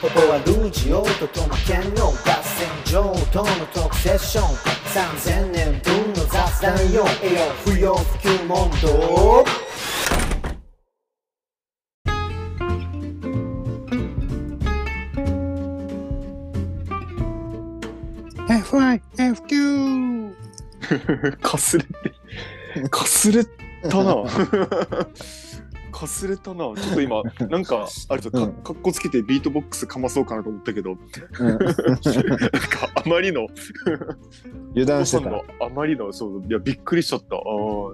ここはルージオとトマケンの合戦場とのトークセッション3000年分の雑談よ栄養不要不急問答 F1、F9! かすれて、かすれたな。かすれたな。ちょっと今、なんか、あれとか、うんかっこつけてビートボックスかまそうかなと思ったけど、うんなんか、あまりの、油断してた。あまりの、そう、いや、びっくりしちゃった。ああ、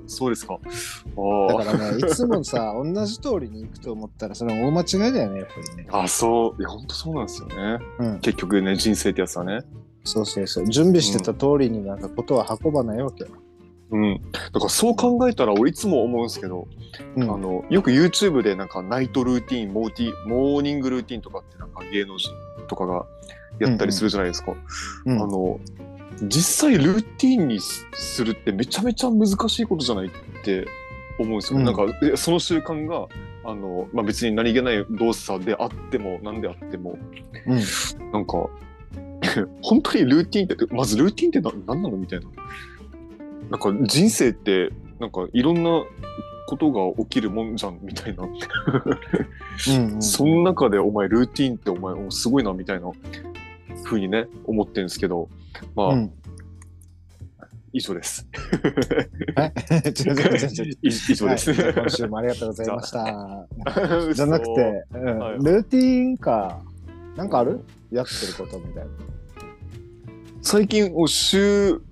そうですか。あだからね、いつもさ、同じ通りに行くと思ったら、それは大間違いだよね、やっぱりね。あ、あそう、いや、本当そうなんですよね。うん。結局ね、人生ってやつはね。そうそうそう。準備してた通りになんかことは運ばないわけよ。うん。だからそう考えたら、俺いつも思うんですけど、うん。あの、よく YouTube でなんかナイトルーティン、モーティモーニングルーティンとかってなんか芸能人とかがやったりするじゃないですか。うんあの、実際ルーティンにすするってめちゃめちゃ難しいことじゃないって思うんですよ。うんなんか、えその習慣が、あの、まあ、別に何気ない動作であっても、何であっても、うん。なんか、本当にルーティンって、まずルーティンってな何なのみたいな。なんか人生って、なんかいろんなことが起きるもんじゃんみたいな。うんうん その中でお前ルーティンってお前おすごいなみたいなふうにね、思ってるんですけど、まあ、うん。以上です。以上です。はい今週もありがとうございました。じゃなく嘘て、うんはいルーティンか。なんかある？やってることみたいな。最近お週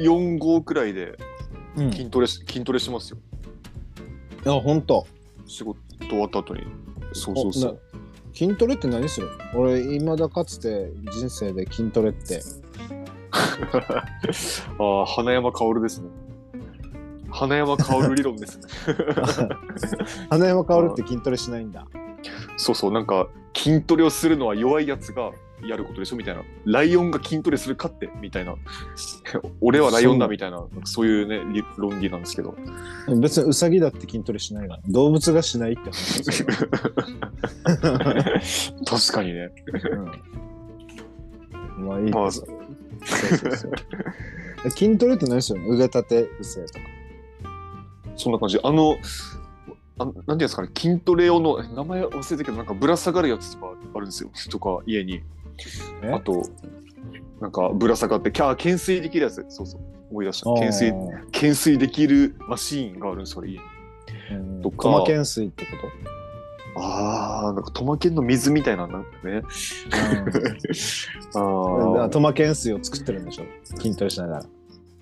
4号くらいでうん筋トレし、筋トレしますよ。あ、ほんと。仕事終わった後に。そうそうそおなう。筋トレって何する？俺、いまだかつて人生で筋トレって。ああ、花山薫ですね。花山薫理論ですね。花山薫って筋トレしないんだ。そうそう、なんか筋トレをするのは弱いやつがやることでしょみたいな。ライオンが筋トレするかってみたいな。俺はライオンだみたいな、そういうね、理論理なんですけど。別にウサギだって筋トレしないから。動物がしないって話ですよ。確かにね。うんまあいいまあそうそうそう筋トレって何するの？腕立て伏せとか。そんな感じ。あの、あなんていうんですかね、筋トレ用の、名前忘れたけど、なんかぶら下がるやつとかあるんですよ。とか、家に。え？あと、なんかぶら下がって、キャー、懸垂できるやつ。そうそう。思い出した。懸垂、懸垂できるマシーンがあるんですよ、家に。うんとかトマ懸垂ってこああ、なんかトマケンの水みたいな、なんかね。と、ああ、トマ懸垂を作ってるんでしょ？筋トレしながら。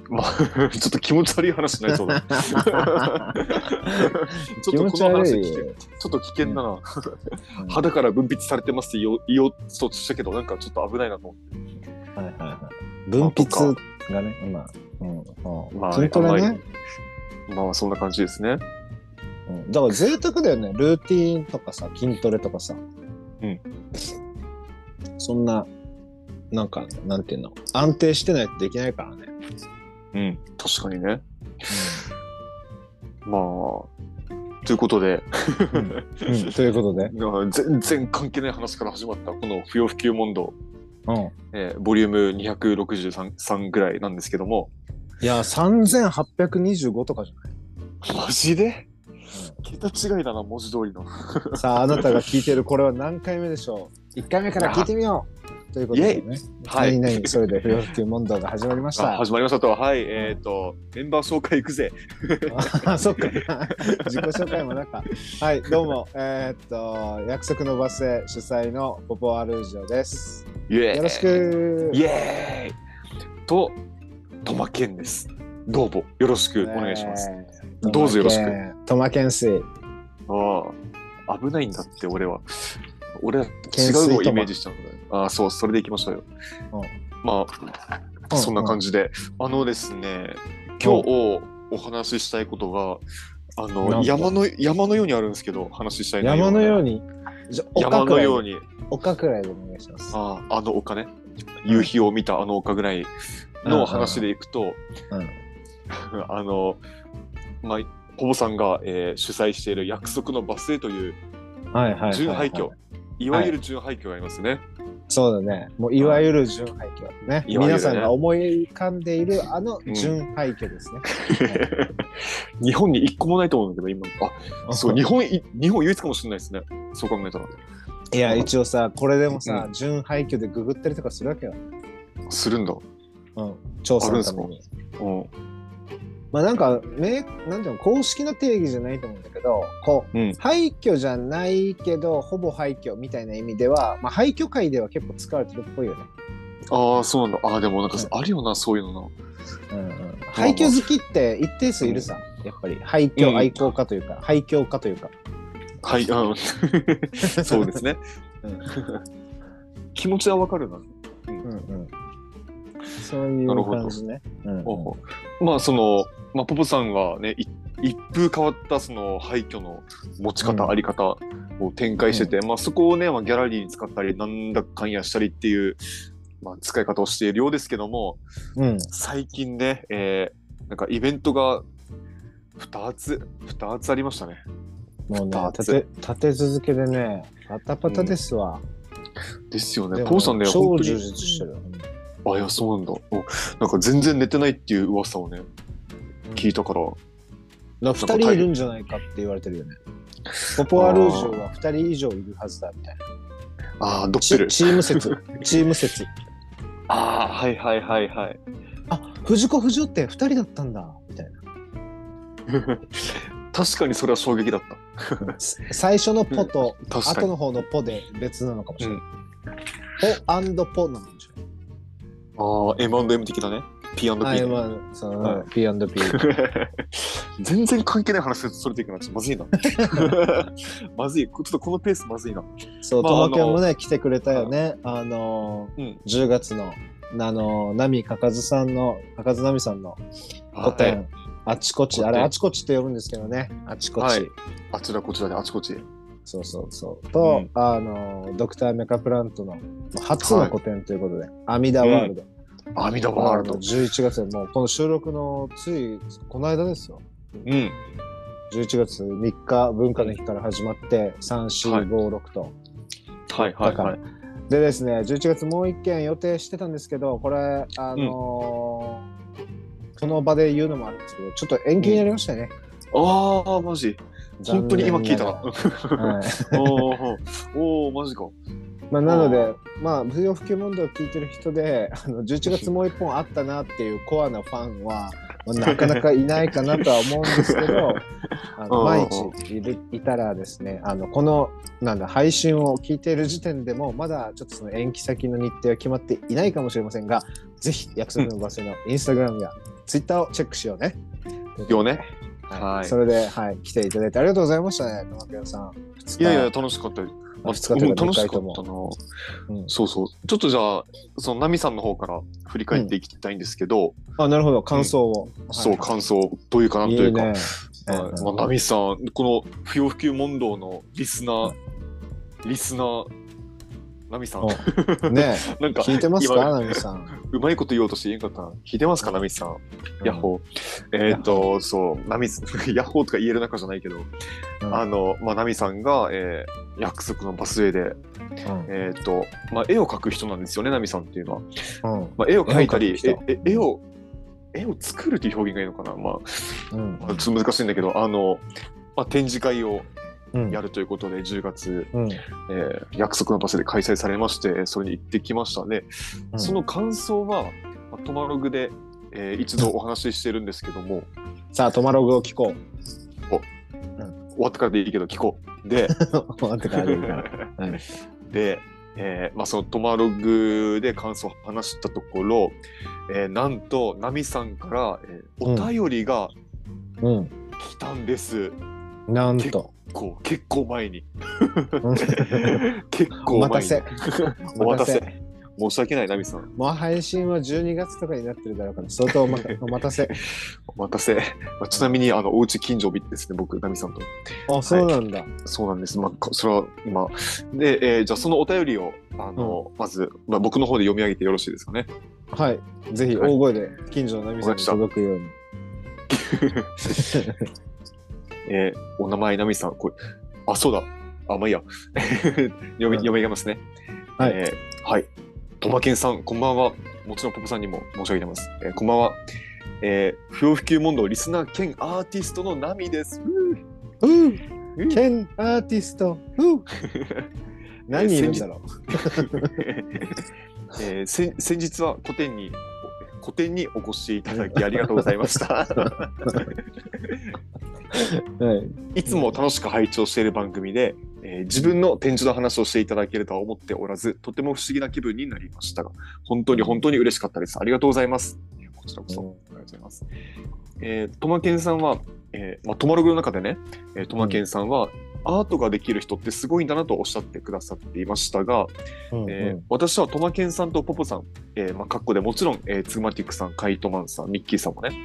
まあ、ちょっと気持ち悪い話になりそうだ。ちょっとこの話ちょっと危険だな。肌から分泌されてますって言おう言おうとしたけど、なんかちょっと危ないなと思って。はいはいはい。分泌がね、まあ、うんうんまあ筋トレね。まあ、そんな感じですね。うんだから贅沢だよね。ルーティーンとかさ、筋トレとかさ。うん。そんな、なんか、なんていうの、安定してないとできないからね。うん、確かにね。まあ、ということで、うん、ということで。全然関係ない話から始まったこの不要不急問答、うん。えーボリューム263ぐらいなんですけども、いや、3825とかじゃない？マジで？桁違いだな、文字通りの。さあ、あなたが聞いてるこれは何回目でしょう ?1 回目から聞いてみようということでね。はい何々それで不要不急問答が始まりました。あ始まりましたと。はい、えっ、と、メンバー紹介いくぜ。あ、そっか。自己紹介もなんか。はい、どうも。えーっと、約束のバスへ主催のポポアルージョです。イエーイよろしく。イエーイと、トマケンです。どうもよろしくお願いします。どうぞよろしく。トマケン水。ああ、危ないんだって、俺は。俺は違うのをイメージしちゃうんだよ。ああ、そう、それでいきましょうよ。うんまあ、そんな感じで。あのですね、今日お話ししたいことが、あの山の山のようにあるんですけど、話したい山がのように？山のように。に、丘くらいでお願いします。あああの丘ね、夕日を見たあの丘ぐらいの話でいくと、うん あの、まあ、ポボさんが、えー主催している約束のバスへという。準廃墟いわゆる準廃墟がありますね。そうだね。もういわゆる準廃墟ね。ね皆さんが思い浮かんでいるあの準廃墟ですね。日本に一個もないと思うんだけど、今。あ、そう、日本い、日本唯一かもしれないですね。そう考えたら。いや、一応さ、これでもさう、準廃墟でググったりとかするわけよ。するんだ。うん。調査のために。うん。まあなんか、めなんていうの、公式な定義じゃないと思うんだけど、こう、うん。廃墟じゃないけど、ほぼ廃墟みたいな意味では、まあ廃墟界では結構使われてるっぽいよね。ああ、そうなんだ。ああ、でもなんかはいあるよな、そういうのな。うんうん、廃墟好きって一定数いるさ、やっぱり廃墟愛好家というか、廃墟家というか。はい、うん。そうですね。うん気持ちはわかるな。うんうん、そういう感じね。うんうんおまあ、その、まあ、ポポさんがね、い一風変わったその廃墟の持ち方、うんあり方を展開してて、まあ、そこをね、まあ、ギャラリーに使ったり、なんだかんやしたりっていう、まあ、使い方をしているようですけども、うん最近ね、えーなんかイベントが2つ、2つありましたね。もうね立て立て続けでねパタパタですわ。ですよね。ポーさんね、超。充実してる。あ、いや、そうなんだ。おなんか全然寝てないっていう噂をね、聞いたから、だから2人いるんじゃないかって言われてるよね。ポポアルージュは2人以上いるはずだみたいな。ああ、ドッペル。チチーム説。チーム説。ああ、はいはいはいはい。あ藤子不二雄って2人だったんだみたいな。確かにそれは衝撃だった。最初のポと。後の方のポで別なのかもしれない。ポポなのかもしれない？ああ、M&M 的だね。P&P ね。その、はい P&P。全然関係ない話それていくな。ちょっとまずいな。まずい。ちょっとこのペースまずいな。そう、まあともけんもね、来てくれたよね。あのー、うん。10月の、あのー、ナミかかずさんの、かかずなみさんの個は展、いあちこち、あれ、あちこちって呼ぶんですけどね、あちこち。はいあちらこちらであちこち。そうそうそう。と、うんあのー、ドクターメカプラントのまあ初の個展ということで、アミダワールド。阿弥陀ワールドあの。11月でもう、この収録のつい、この間ですよ。うん。11月3日文化の日から始まって3456と、はいはいはい。でですね11月もう一件予定してたんですけどこれあのーこの場で言うのもあるんですけどちょっと延期になりましたね、ああ、マジ。本当に今聞いたはい おーおー、マジか。まあ、なので、まあ、不要不急問題を聞いてる人であの11月もう一本あったなっていうコアなファンは、まあ、なかなかいないかなとは思うんですけど あの毎日いるいたらですねあのこのなんだ配信を聞いている時点でもまだちょっとその延期先の日程は決まっていないかもしれませんがぜひ約束の場所のインスタグラムやツイッターをチェックしようね。よね。はい、はい、それで、はい、来ていただいてありがとうございましたね、玉木さん。いやいや、楽しかったです。2日とかったな。うん、そうそう。ちょっとじゃあ、そのナミさんの方から振り返っていきたいんですけど。うん、あ、なるほど。感想を。うん、そう、感想。というかなんというか。いいねはいまあ、ナミさん、この不要不急問答のリスナー、リスナー、ナミさん。ね なんか、聞いてますか？ナミさん。うまいこと言おうとして言えんかったな。聞いてますかナミさん？ヤッホー。えっ、と、そう、ナミ、ヤッホーとか言える中じゃないけど、あの、まあ、ナミさんが、えー、約束のバスウェイで、うん。えっ、と、まあ、絵を描く人なんですよね、ナミさんっていうのは。うん。まあ、絵を描いたり絵絵を、絵を作るという表現がいいのかな。まあ、うん。まあちょっと難しいんだけど、あの、まあ、展示会をうん。やるということで、10月、うん。えー約束の場所で開催されまして、それに行ってきましたね。うん。その感想は、まあ、トマログで、えー一度お話ししてるんですけども、さあ、トマログを聞こ終わってからでいいけど聞こう。で、う。待ってからでいいから。はいで、えーまあ、そのトマログで感想を話したところ、えーなんと、ナミさんから、えーお便りがうん。来たんです。なんと。こう結構前に。うん 結構前に。お待たせ。お待たせ。申し訳ない、ナミさん。もう配信は12月とかになってるだろうから、相当おまお待たせ。お待たせ。まあ、ちなみに、あの、おうち近所ですね、僕、ナミさんと。あ、そうなんだ。そうなんです。まあ、かそれは今。で、えーじゃあそのお便りを、あの、まず、まあ、僕の方で読み上げてよろしいですかね？はい。ぜひ、大声で近所のナミさんに届くように。えーお名前、ナミさん。これ、あ、そうだ。あ、まあいいや。読み、読み上げますね。はいえーはい。トマケンさん、こんばんは。もちろんポポさんにも申し上げてます。えーこんばんは。えー、不要不急問答リスナー兼アーティストのナミです。ううんーケンアーティストうん 何人いるんだろえー先 先日は個展に個展にお越しいただきありがとうございました。う はいいつも楽しく拝聴している番組で、えー自分の展示の話をしていただけるとは思っておらず、とても不思議な気分になりましたが、本当に本当に嬉しかったです。ありがとうございます。こちらこそ、うんありがとうございます。えー、トマケンさんは、えーまあ、トマログの中でね、えートマケンさんは、アートができる人ってすごいんだなとおっしゃってくださっていましたが、うんえー私はトマケンさんとポポさん、えーまあ、かっこでもちろん、えーツグマティックさん、カイトマンさん、ミッキーさんもね、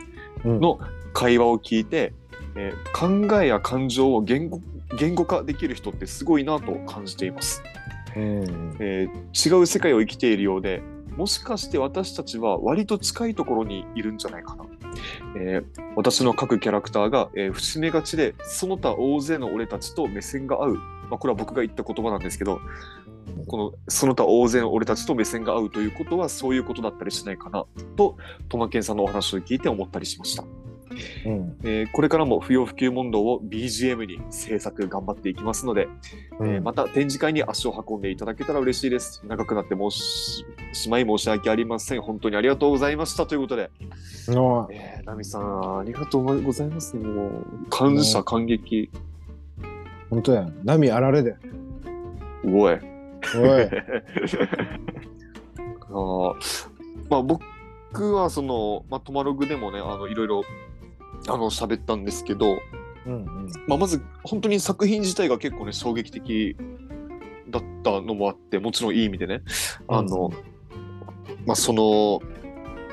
うんの会話を聞いて、えー考えや感情を言語言語化できる人ってすごいなと感じています、うんえー違う世界を生きているようで、もしかして私たちは割と近いところにいるんじゃないかな。えー私の各キャラクターが、えー節目がちで、その他大勢の俺たちと目線が合う。まあ、これは僕が言った言葉なんですけど、このその他大勢の俺たちと目線が合うということはそういうことだったりしないかなとトマケンさんのお話を聞いて思ったりしました、うん。えーこれからも不要不急問答を BGM に制作頑張っていきますので、えーまた展示会に足を運んでいただけたら嬉しいです。長くなって申ししまい申し訳ありません。本当にありがとうございました。ということで、あえー、ナミさんありがとうございます。もう感謝感激。本当や波あられで。おい。おい。あー。まあ僕はその、まあ、トマログでもねあのいろいろあの喋ったんですけど、うんうん。まあ、まず本当に作品自体が結構ね衝撃的だったのもあってもちろんいい意味でね。あの、まあその、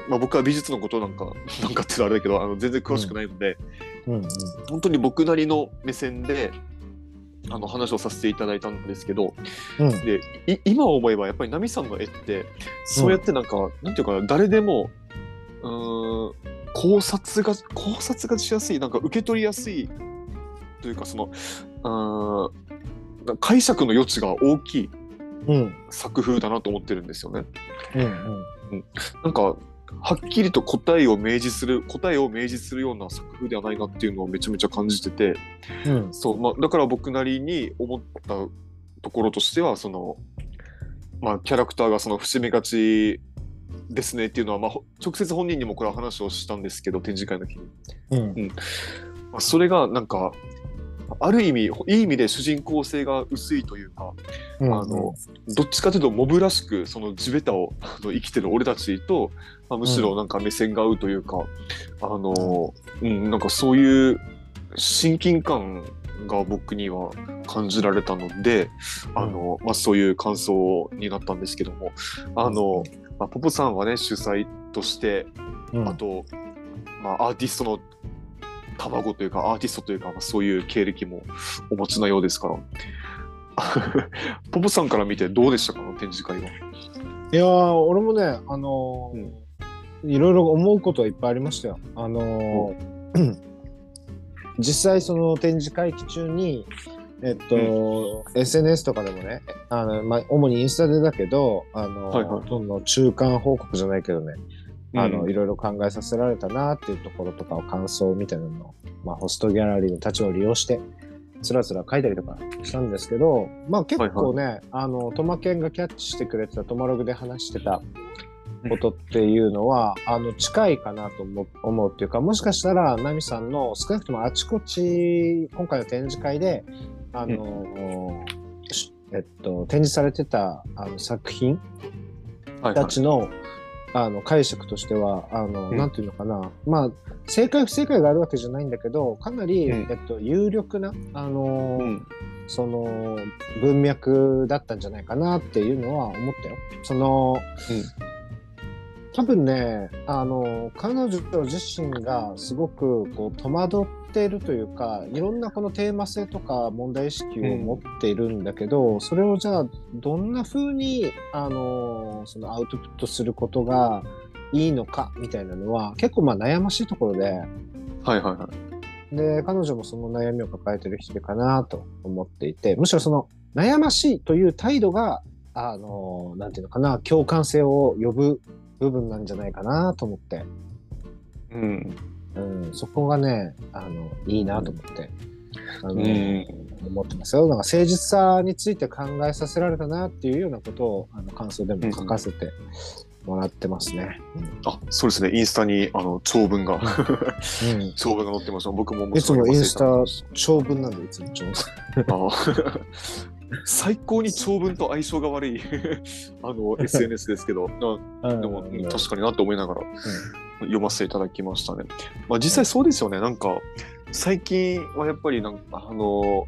まあ、僕は美術のことなんか なんかってあれだけどあの全然詳しくないので、うん。うん本当に僕なりの目線であの話をさせていただいたんですけど、うん。でい今思えばやっぱりナミさんの絵ってそうやってなんか、なんていうかな誰でもうーん考察が考察がしやすいなんか受け取りやすいというかそのうーん解釈の余地が大きいうん。作風だなと思ってるんですよね。うんなんかはっきりと答えを明示する答えを明示するような作風ではないなっていうのをめちゃめちゃ感じててうん。そう、まあ、だから僕なりに思ったところとしてはその、まあ、キャラクターがその節目がちですねっていうのは、まあ、ほ直接本人にもこれは話をしたんですけど展示会の時に、うん。まあ、それがなんかある意味いい意味で主人公性が薄いというか、うん。あのどっちかというとモブらしくその地べたをあの生きてる俺たちと、まあ、むしろなんか目線が合うというか、あの、うん、なんかそういう親近感が僕には感じられたので、あのまあ、そういう感想になったんですけどもあの、まあ、ポポさんはね主催としてうん。あと、まあ、アーティストの卵というかアーティストというか、まあ、そういう経歴もお持ちなようですから。ポポさんから見てどうでしたか？あの展示会は。いやー俺もねあのーいろいろ思うことはいっぱいありましたよ。あのー 実際その展示会期中にえっと、SNS とかでもねあの、まあ、主にインスタでだけどあの、はいはい。どんどん中間報告じゃないけどねあの、うんいろいろ考えさせられたなっていうところとかを感想みたいなのを、まあ、ホストギャラリーの立場を利用してつらつら書いたりとかしたんですけどまあ結構ね、あのトマケンがキャッチしてくれてたトマログで話してたことっていうのは、あの近いかなと思う思うっていうかもしかしたらナミさんの少なくともあちこち今回の展示会であの、しえっと、展示されてたあの作品はいはい。たちの,、あの解釈としてはあの、うん。なんていうのかな。まあ正解不正解があるわけじゃないんだけどかなり、うん。えっと、有力なあの、うん。その文脈だったんじゃないかなっていうのは思ったよ。その、多分ねあの彼女自身がすごくこう戸惑っているというかいろんなこのテーマ性とか問題意識を持っているんだけど、それをじゃあどんな風にあのそのアウトプットすることがいいのかみたいなのは結構まあ悩ましいところで。はいはいはい。で、彼女もその悩みを抱えてる人かなと思っていて、むしろその悩ましいという態度が、あの、なんていうのかな、共感性を呼ぶ部分なんじゃないかなと思って、うん。うん、そこがね、あの、いいなと思って、あの、うん思ってますよ。なんか誠実さについて考えさせられたなっていうようなことを、あの、感想でも書かせてもらってますね。あ、そうですね。インスタに、あの、長文が、うん。長文が載ってました。僕もいつもインスタあ長文なんで、いつも長文。最高に長文と相性が悪い あの SNS ですけど、なでも、うん確かになって思いながら読ませていただきましたね。まあ、実際そうですよね。なんか、最近はやっぱりなんか、あの、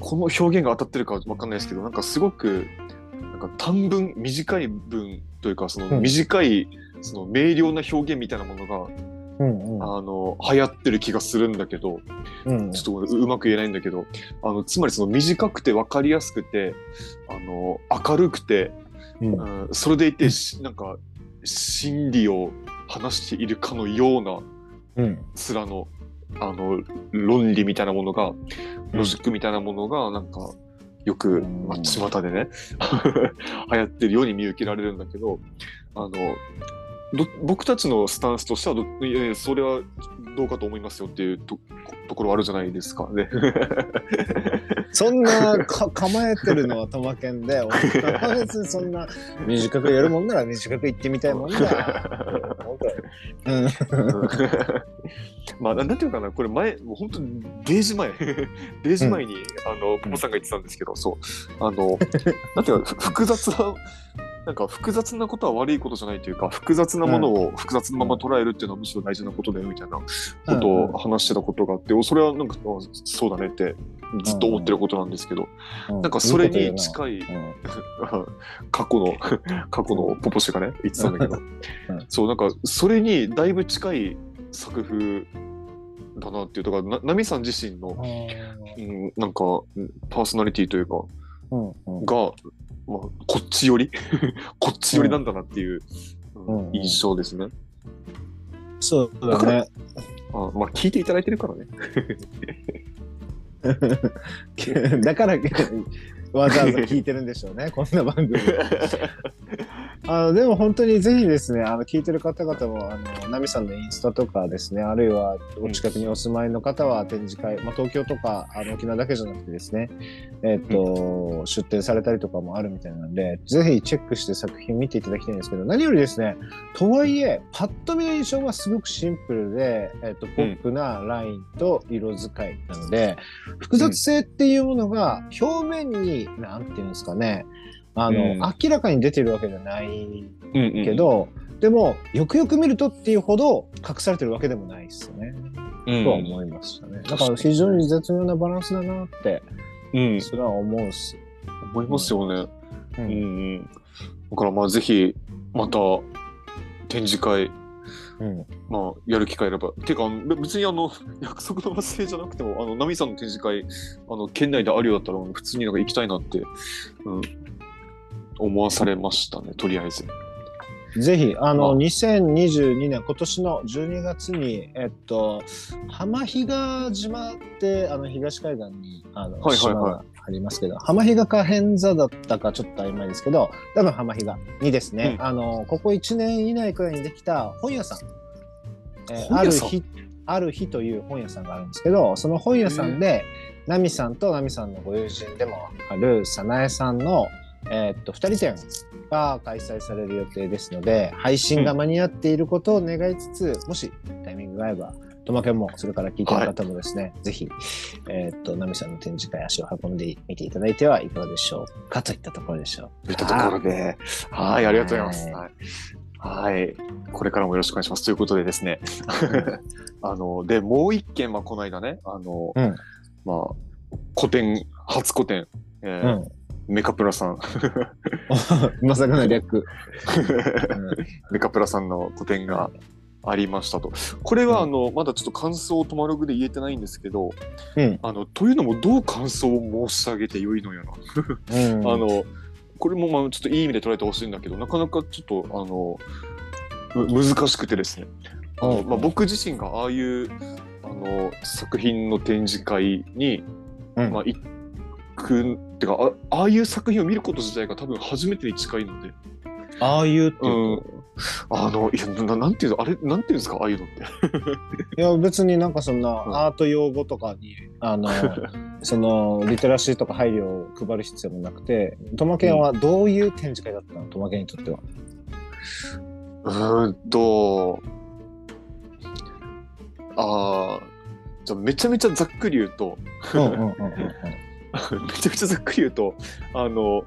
この表現が当たってるかわかんないですけど、なんかすごく、なんか短文、短い文というか、そのうん短い、その明瞭な表現みたいなものが、うんうんあの、流行ってる気がするんだけど、うんちょっとううまく言えないんだけど、あの、つまりその短くて分かりやすくて、あの、明るくて、うんうん、それでいて、しなんか、真理を話しているかのようなうん。面の、あの、論理みたいなものが、ロジックみたいなものが、なんか、よく、うん。まあ、巷でね、流行ってるように見受けられるんだけど、あの、ど僕たちのスタンスとしてはどいやいや、それはどうかと思いますよっていうとところあるじゃないですかね。そんなか構えてるのはトマケンで、俺は別にそんな短くやるもんなら短く言ってみたいもんだ。うんまあ、ななんていうかな、これ前、もう本当に0時前、0時前に、あの、ポポさんが言ってたんですけど、そう、あの、なんていうか、ふ複雑な、なんか複雑なことは悪いことじゃないというか、複雑なものを複雑なまま捉えるっていうのはむしろ大事なことだよみたいなことを話してたことがあって、それはなんか、あそうだねってずっと思ってることなんですけど、なんかそれに近い、うん。過去の 過去のポポ氏がね言ってたんだけど、うん。そうなんかそれにだいぶ近い作風だなっていうとかなナミさん自身の、うん、なんかうんパーソナリティというかうん。うん。が、まあ、こっち寄り？こっち寄りなんだなっていう、うんうん印象ですね。そうだね。あまあ聞いていただいてるからね。だからわざわざ聞いてるんでしょうね、こんな番組。あのでも本当にぜひですね、あの聞いてる方々も、あのナミさんのインスタとかですね、あるいはお近くにお住まいの方は展示会、まあ、東京とかあの沖縄だけじゃなくてですね、えっと出展されたりとかもあるみたいなんで、ぜひチェックして作品見ていただきたいんですけど、何よりですね、とはいえ、パッと見の印象はすごくシンプルで、えっとポップなラインと色使いなので、複雑性っていうものが表面に、なんていうんですかね、あの、うん明らかに出てるわけじゃないうんうんけど、でも、よくよく見るとっていうほど隠されてるわけでもないですよね。うんとは思いましたね。だから非常に絶妙なバランスだなって、うん、それは思うっす。思いますよね。ううんうん、だからまあぜひまた展示会うんまあ、やる機会あれば。てか、あのべ別にあの、約束の忘れじゃなくても、あの、ナミさんの展示会、あの、県内であるようだったら、普通になんか行きたいなって、うん、思わされましたね、とりあえず。ぜひ、あの、あ2022年、今年の12月に、えっと、浜比嘉島って、あの、東海岸に、あの、はいはいはいありますけど、浜比嘉か偏座だったかちょっと曖昧ですけど、多分浜比嘉にですね、うん。あの、ここ1年以内くらいにできた本屋さん、えある日、ある日という本屋さんがあるんですけど、その本屋さんで、ナミさんとナミさんのご友人でもある早苗さんの、えーっと、二人展が開催される予定ですので、配信が間に合っていることを願いつつ、もしタイミングが合えば、トマケンも、それから聞いてる方もですね、ぜひ、えーっと、ナミさんの展示会足を運んでみていただいてはいかがでしょうかといったところでしょう。といったところで、はい、ありがとうございます。ははい。はい。これからもよろしくお願いします。ということでですね。あの、で、もう一件、まあ、この間ね、あの、うんまあ、個展、初個展、えーうん。メカプラさん、まさかの略。メカプラさんの個展がありましたと。これは、あの、まだちょっと感想をトマログで言えてないんですけど、うん。あの、というのも、どう感想を申し上げてよいのやら。うん。あの、これもまあちょっといい意味で捉えてほしいんだけど、なかなかちょっと、あの、む難しくてですね。あのうん。まあ、僕自身がああいう、あの、の作品の展示会に、うん。まあ、行くってかあああいう作品を見ること自体が多分初めてに近いので、ああいうっていううん、あのいやななんていうのあれなんていうんですかああいうのって。いや別になんかそんなうんアート用語とかに、あの そのリテラシーとか配慮を配る必要もなくてトマケンはどういう展示会だったのトマケンにとっては？うーんと、ああ、じゃあめちゃめちゃざっくり言うと、めちゃめちゃざっくり言うと、あの、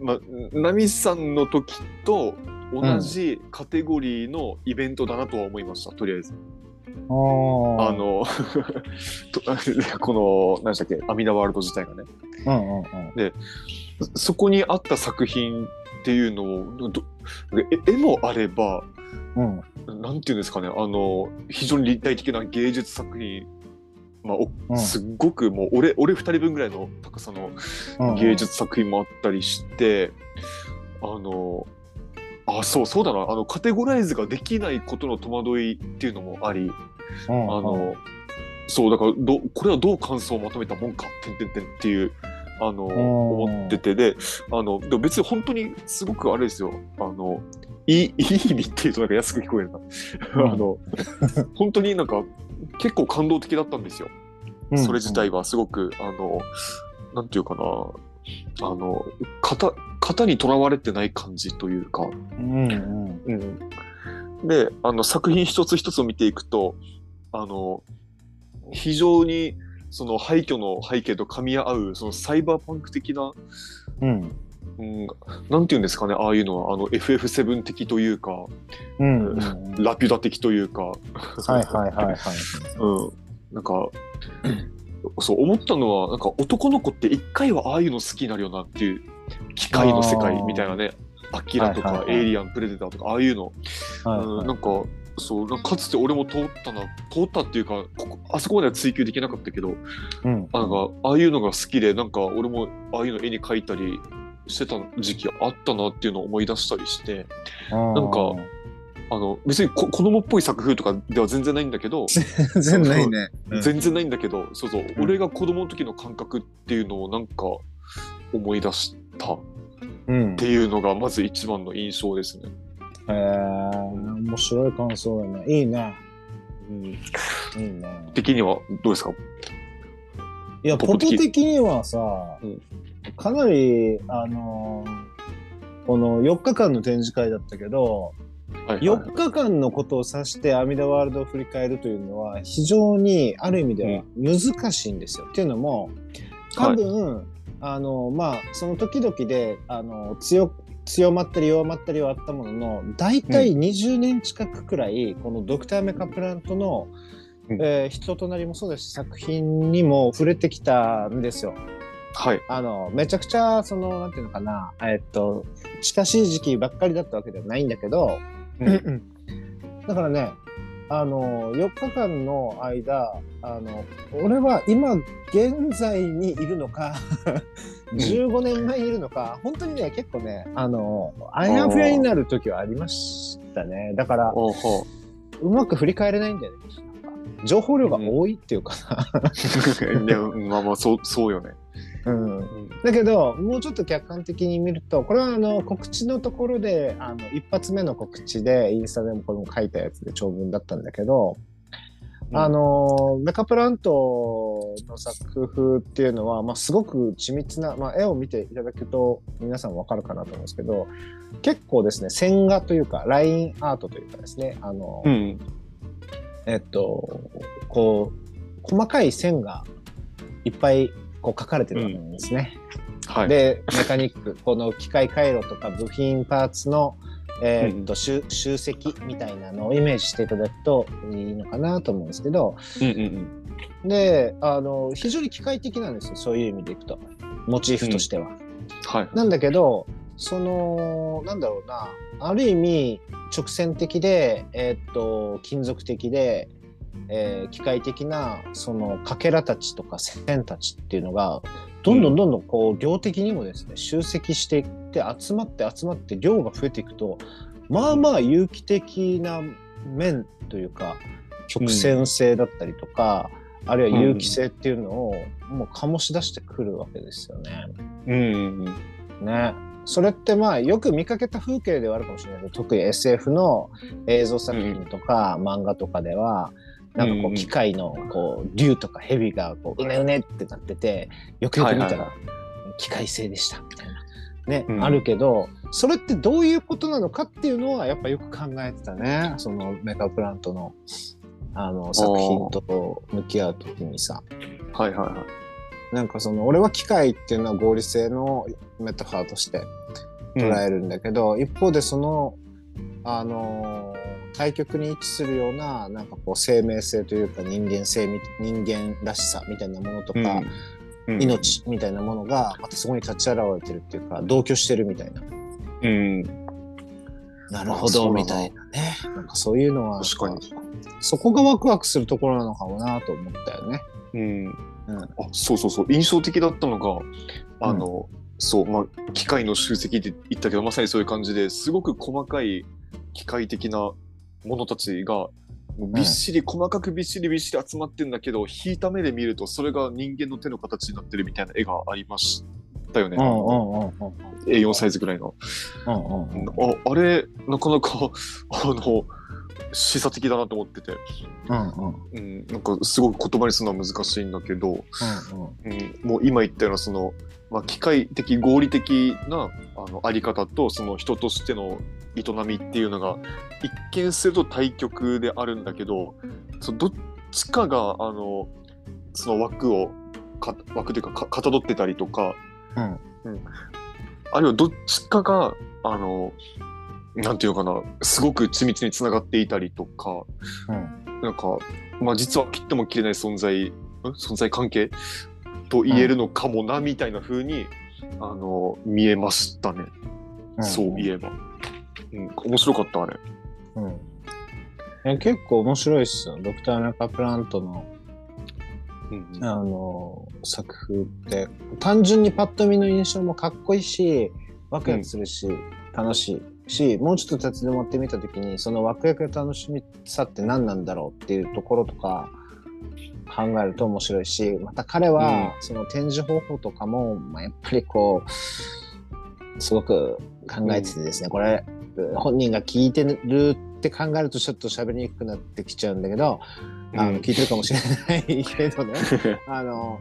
まあ、ナミさんの時と同じカテゴリーのイベントだなとは思いました、とりあえず。あの、と この、何でしたっけ、アミダワールド自体がね。うんうんうん。そこにあった作品っていうのを、絵もあれば、うん。なんていうんですかね、あの、非常に立体的な芸術作品、まあ、おうん。すっごくもう俺、俺二人分ぐらいの高さのうん。芸術作品もあったりして、あの、あ、そう、そうだな、あの、カテゴライズができないことの戸惑いっていうのもあり、うん。あの、そう、だから、ど、これはどう感想をまとめたもんか、てんてんてんっていう、あの、ん。思ってて、で、あの、でも別に本当にすごくあれですよ、あの、いい、いい意味っていうとなんか安く聞こえるな。うん。あの、本当になんか結構感動的だったんですよ。うん。それ自体は。すごく、あの、なんていうかな、あの、型、型にとらわれてない感じというか、うんうん。うん、であの作品一つ一つを見ていくとあの非常にその廃墟の背景と噛み合うそのサイバーパンク的な、うん。うん、なんていうんですかねああいうのは。あの FF7 的というかうんうんうん。ラピュタ的というか、はいはいはいはい。うん、なんかそう思ったのはなんか男の子って一回はああいうの好きになるよなっていう機械の世界みたいなねアキラとか、エイリアンプレデターとかああいうの。うん、なんかそうかかつて俺も通ったな通ったっていうかあそこまでは追求できなかったけどうん。あなんかああいうのが好きでなんか俺もああいうの絵に描いたりしてた時期あったなっていうのを思い出したりしてなんかあの別にこ子供っぽい作風とかでは全然ないんだけど、全然ないね。全然ないんだけどそうそう、ん。俺が子供の時の感覚っていうのをなんか思い出したっうん。ていうのがまず一番の印象ですね。へえ、面白い感想だね。いいね。うん、いいね。的にはどうですか？いや、ポポ的的にはさ、うんかなり、あのーこの4日間の展示会だったけど、はいはい4日間のことを指して阿弥陀ワールドを振り返るというのは非常にある意味では難しいんですよ。っていうのも多分、あのまあその時々であの強強まったり弱まったりはあったものの大体20年近くくらい、このドクター・メカプラントの、うん。えー人となりもそうですし作品にも触れてきたんですよ。はい。あのめちゃくちゃそのなんていうのかなえっと近しい時期ばっかりだったわけではないんだけど、うん。だからねあの4日間の間あの俺は今現在にいるのか15年前にいるのか、本当にね結構ねあのあやふやになる時はありましたね。だからうまく振り返れないんだよね情報量が多いっていうかいや まあまあそうそうよね。な、うん、だけどもうちょっと客観的に見るとこれはあの告知のところであの一発目の告知でインスタでもこれも書いたやつで長文だったんだけど、あのメカプラントの作風っていうのは、まあ、すごく緻密な、まあ、絵を見ていただくと皆さんわかるかなと思うんですけど結構ですね線画というかラインアートというかですねあの、うん。えっとこう細かい線がいっぱいこう書かれてるわけなんですね。はい。でメカニックこの機械回路とか部品パーツの、えーっと集集積みたいなのをイメージしていただくといいのかなと思うんですけどうんうんうんであの非常に機械的なんですよそういう意味でいくとモチーフとしては。はい。なんだけどそのなんだろうなある意味直線的で、えーっと金属的で、えー機械的なそのかけらたちとか線たちっていうのがどんどんどんどんこう量的にもですね集積していって集まって集まって量が増えていくとまあまあ有機的な面というか曲線性だったりとか、あるいは有機性っていうのをもう醸し出してくるわけですよね。うん。ね。それってまあよく見かけた風景ではあるかもしれないけど特に SF の映像作品とか漫画とかでは、なんかこうんう機械のこう竜とか蛇がこううねうねってなっててよくよく見たら機械性でしたみたいな。ね、うんあるけどそれってどういうことなのかっていうのはやっぱよく考えてたねそのメカプラントのあの作品と向き合う時にさ。はいはいはい。なんかその俺は機械っていうのは合理性のメタファーとして捉えるんだけど、一方でそのあのー対極に位置するようななんかこう生命性というか人間性み人間らしさみたいなものとか、うん命みたいなものがまたそこに立ち現れてるっていうか同居してるみたいなうん。なるほどみたいなねなんかそういうのは確かにそこがワクワクするところなのかもなと思ったよね。うん。うんあ、そうそうそう。印象的だったのが、あの、そう、まあ、機械の集積って言ったけど、まさにそういう感じですごく細かい機械的なものたちが、びっしり、細かくびっしりびっしり集まってんだけど、引いた目で見ると、それが人間の手の形になってるみたいな絵がありましたよね。うんうんうんうん A4 サイズぐらいの。うんうんうんああれ、なかなか、あの、示唆的だなと思ってて、うんうん。うん、なんかすごく言葉にするのは難しいんだけど、うん。うん、もう今言ったようなその、まあ、機械的合理的なあのあり方とその人としての営みっていうのが一見すると対極であるんだけどそのどっちかがあのその枠をか枠というかかかたどってたりとか、うん。あるいはどっちかがあのなんていうのかなすごく緻密につながっていたりとか、うん。なんか、まあ、実は切っても切れない存在ん？存在関係と言えるのかもな、みたいな風にあの見えましたね、うん。そういえば、うん、面白かったあれ。うん。いや結構面白いっすよ。ドクター・ナカ・プラントのうんあの作風って。単純にパッと見の印象もかっこいいしワクワクするし、楽しいしもうちょっと立ち止まってみた時にそのワクワクの楽しみさって何なんだろうっていうところとか考えると面白いしまた彼はその展示方法とかも、まあ、やっぱりこうすごく考えててですね、これ本人が聞いてるって考えるとちょっと喋りにくくなってきちゃうんだけど、あうん。の聞いてるかもしれないけどね。あの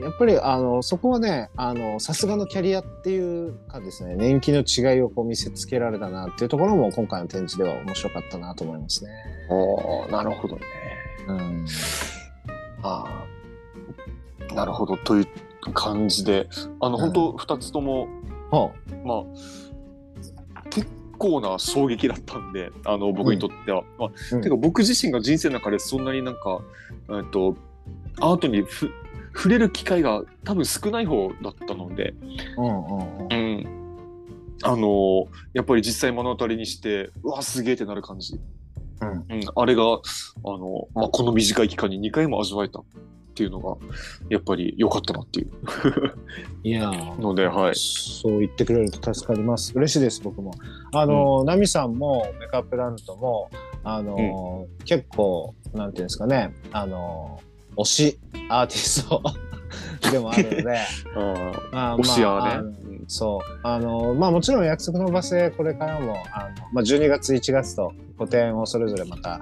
やっぱりあのそこはねあのさすがのキャリアっていうかですね年季の違いをこう見せつけられたなっていうところも今回の展示では面白かったなと思いますね。ああなるほどねうん。ああ。なるほどという感じで。あの、うん。本当2つともほまあ結構な衝撃だったんであの僕にとっては、まあうん。てか僕自身が人生の中でそんなになんか、えっと、アートにふ触れる機会が多分少ない方だったので、ううんうんうん。うん、あのやっぱり実際目の当たりにしてうわすげえってなる感じ、うん。うん、あれがあの、まあ、この短い期間に2回も味わえたっていうのがやっぱり良かったなっていう。いやーのではい。そう言ってくれると助かります。嬉しいです、僕も。あの、ナミさんもメカプラントも、あの、結構、なんていうんですかね、あの、推しアーティスト でもあるので、あまあ推しやね。あのそう。あの、まあもちろん約束の場所へこれからも、あの、まあ12月、1月と個展をそれぞれまた、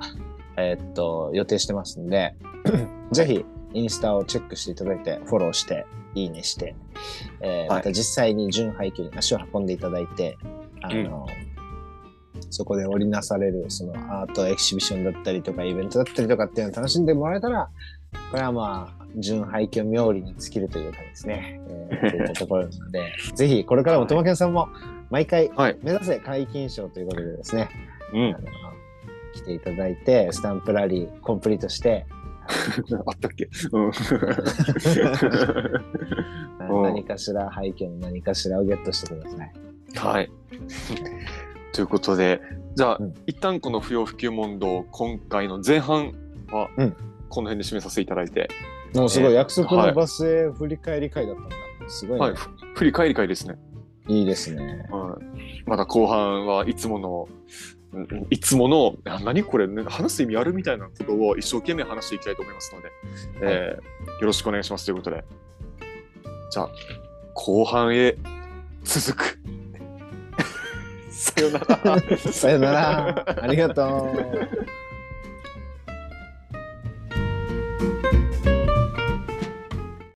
えーっと、予定してますんで、ぜひ、インスタをチェックしていただいて、フォローして、いいねして、えーはいまた実際に純廃棄に足を運んでいただいて、あの、そこで織りなされるそのアートエキシビションだったりとかイベントだったりとかっていうのを楽しんでもらえたら、これはまあ、純廃墟冥利に尽きるというかですね、えー、といったところなので、ぜひこれからもとまけんさんも毎回はい。目指せ皆勤賞ということでですね、うん。あの来ていただいて、スタンプラリーコンプリートして、あったっけ、うん。うん。何かしら廃墟の何かしらをゲットしてください。はい。ということで、じゃあ、うん。一旦この不要不急問答、今回の前半はうん、この辺で締めさせていただいて、もうすごいえー約束のバスへ振り返り会だったんだ。すごいね、はい、ふ振り返り会ですね。いいですね。はい、また後半はいつもの、いつものあ何これ、ね、話す意味あるみたいなことを一生懸命話していきたいと思いますので、えーよろしくお願いしますということでじゃあ後半へ続く さよなら さよなら。ありがとう。